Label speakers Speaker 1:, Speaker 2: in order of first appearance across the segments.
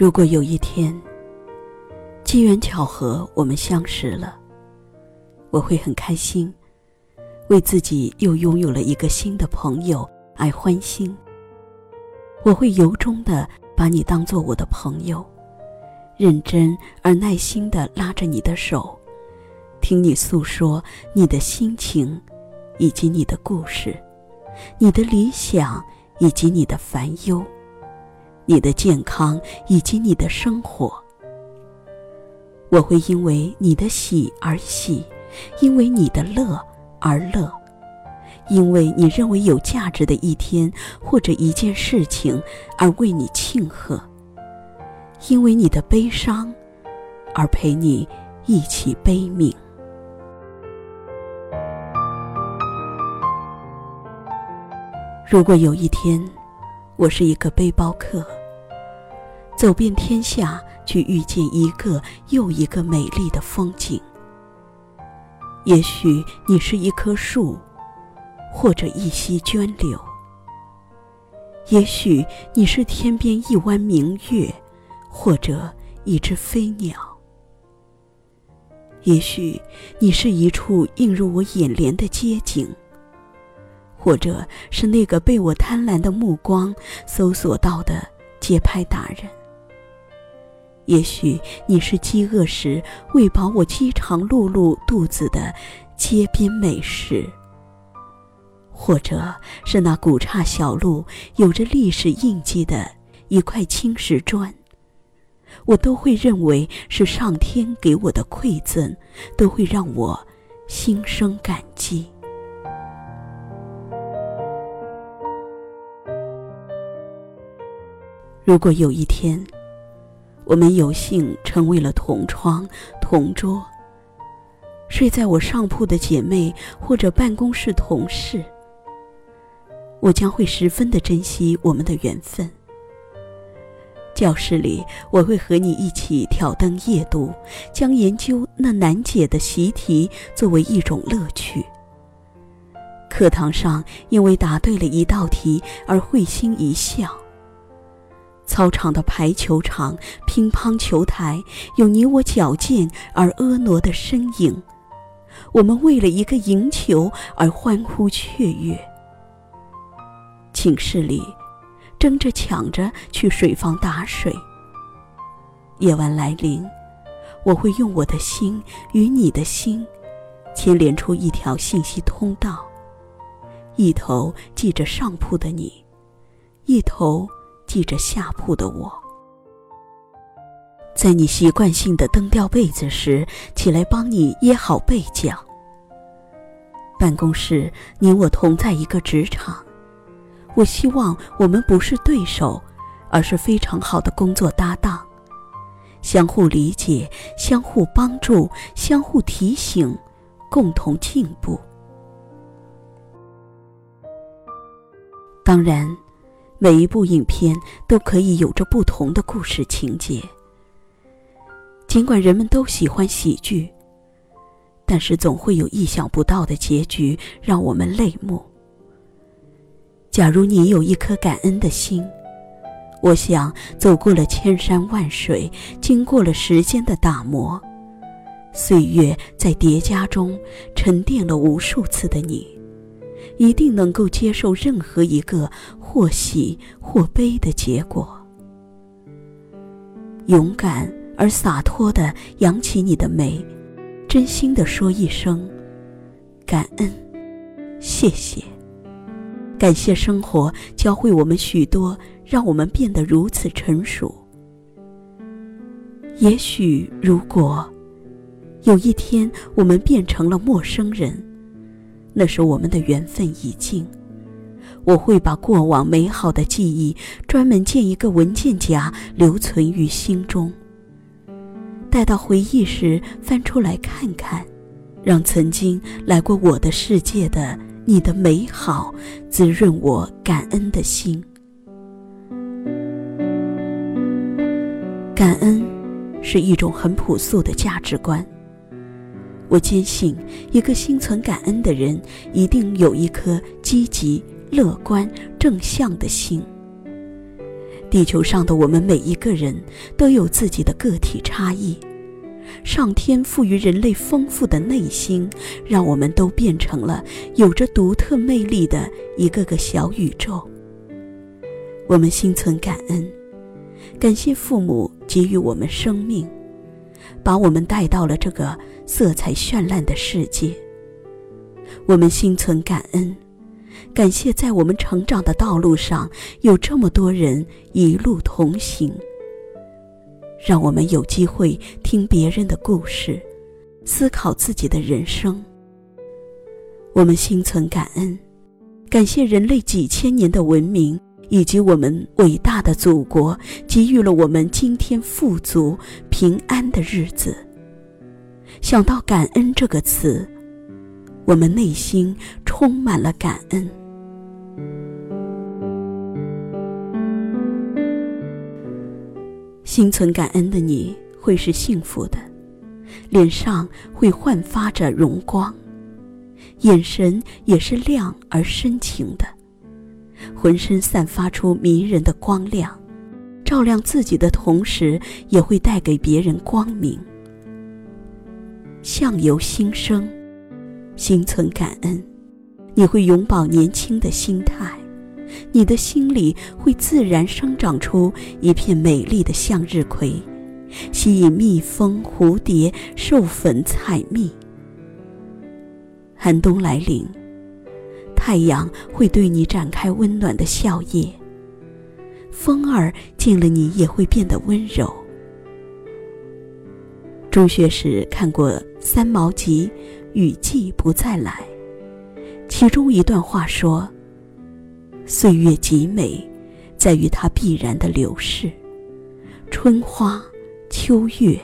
Speaker 1: 如果有一天，机缘巧合我们相识了，我会很开心，为自己又拥有了一个新的朋友而欢心。我会由衷的把你当做我的朋友，认真而耐心的拉着你的手，听你诉说你的心情，以及你的故事，你的理想以及你的烦忧。你的健康以及你的生活，我会因为你的喜而喜，因为你的乐而乐，因为你认为有价值的一天或者一件事情而为你庆贺，因为你的悲伤而陪你一起悲悯。如果有一天，我是一个背包客。走遍天下，去遇见一个又一个美丽的风景。也许你是一棵树，或者一溪涓流；也许你是天边一弯明月，或者一只飞鸟；也许你是一处映入我眼帘的街景，或者是那个被我贪婪的目光搜索到的街拍达人。也许你是饥饿时喂饱我饥肠辘辘肚子的街边美食，或者是那古刹小路有着历史印记的一块青石砖，我都会认为是上天给我的馈赠，都会让我心生感激。如果有一天，我们有幸成为了同窗、同桌。睡在我上铺的姐妹或者办公室同事，我将会十分的珍惜我们的缘分。教室里，我会和你一起挑灯夜读，将研究那难解的习题作为一种乐趣。课堂上，因为答对了一道题而会心一笑。操场的排球场、乒乓球台，有你我矫健而婀娜的身影。我们为了一个赢球而欢呼雀跃。寝室里，争着抢着去水房打水。夜晚来临，我会用我的心与你的心，牵连出一条信息通道，一头系着上铺的你，一头。记着下铺的我，在你习惯性的蹬掉被子时，起来帮你掖好被角。办公室，你我同在一个职场，我希望我们不是对手，而是非常好的工作搭档，相互理解，相互帮助，相互提醒，共同进步。当然。每一部影片都可以有着不同的故事情节。尽管人们都喜欢喜剧，但是总会有意想不到的结局让我们泪目。假如你有一颗感恩的心，我想走过了千山万水，经过了时间的打磨，岁月在叠加中沉淀了无数次的你。一定能够接受任何一个或喜或悲的结果。勇敢而洒脱的扬起你的眉，真心的说一声感恩，谢谢。感谢生活教会我们许多，让我们变得如此成熟。也许如果有一天我们变成了陌生人。那是我们的缘分已尽，我会把过往美好的记忆专门建一个文件夹，留存于心中。待到回忆时翻出来看看，让曾经来过我的世界的你的美好滋润我感恩的心。感恩是一种很朴素的价值观。我坚信，一个心存感恩的人，一定有一颗积极、乐观、正向的心。地球上的我们每一个人都有自己的个体差异。上天赋予人类丰富的内心，让我们都变成了有着独特魅力的一个个小宇宙。我们心存感恩，感谢父母给予我们生命，把我们带到了这个色彩绚烂的世界。我们心存感恩，感谢在我们成长的道路上有这么多人一路同行。让我们有机会听别人的故事，思考自己的人生。我们心存感恩，感谢人类几千年的文明以及我们伟大的祖国，给予了我们今天富足平安的日子。想到“感恩”这个词，我们内心充满了感恩。心存感恩的你会是幸福的，脸上会焕发着荣光，眼神也是亮而深情的，浑身散发出迷人的光亮，照亮自己的同时，也会带给别人光明。相由心生，心存感恩，你会永葆年轻的心态。你的心里会自然生长出一片美丽的向日葵，吸引蜜蜂、蝴蝶授粉采蜜。寒冬来临，太阳会对你展开温暖的笑靥，风儿见了你也会变得温柔。中学时看过三毛集《雨季不再来》，其中一段话说。岁月极美，在于它必然的流逝。春花、秋月、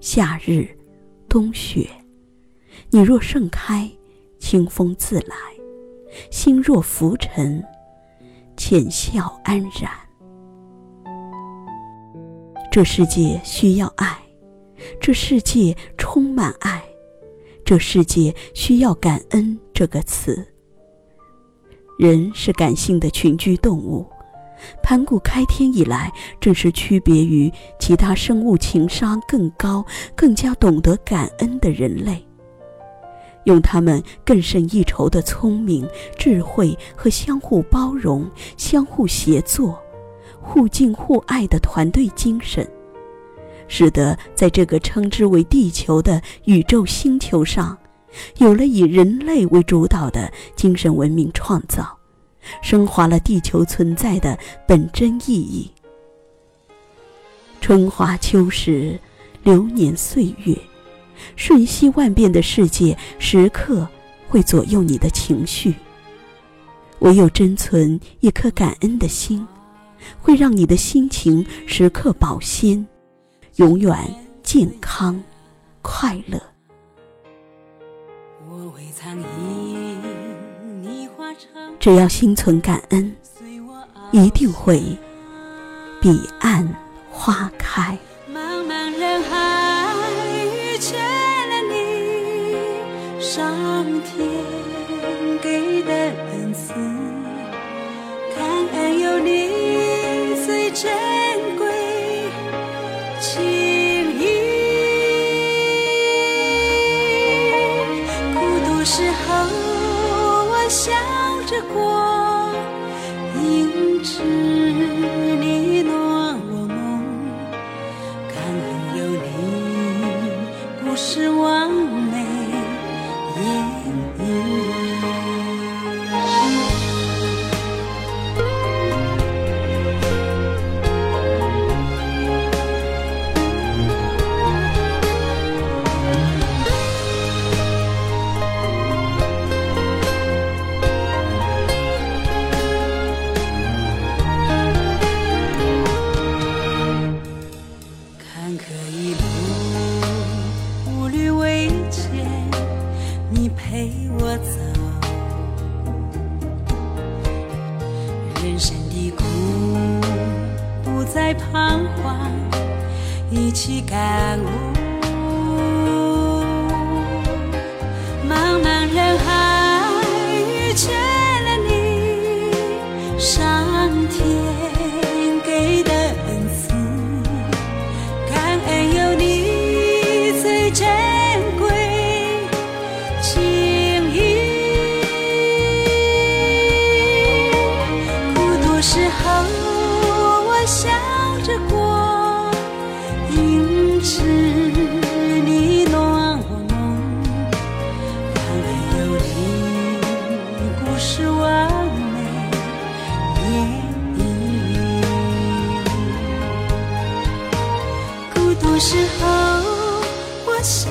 Speaker 1: 夏日、冬雪，你若盛开，清风自来；心若浮沉，浅笑安然。这世界需要爱，这世界充满爱，这世界需要感恩这个词。人是感性的群居动物，盘古开天以来，正是区别于其他生物情商更高、更加懂得感恩的人类，用他们更胜一筹的聪明、智慧和相互包容、相互协作、互敬互爱的团队精神，使得在这个称之为地球的宇宙星球上。有了以人类为主导的精神文明创造，升华了地球存在的本真意义。春华秋实，流年岁月，瞬息万变的世界，时刻会左右你的情绪。唯有珍存一颗感恩的心，会让你的心情时刻保鲜，永远健康快乐。只要心存感恩，一定会彼岸花开。
Speaker 2: 演时候，我笑着过，因此你暖我梦。当然有你，故事完美演绎孤独时候，我笑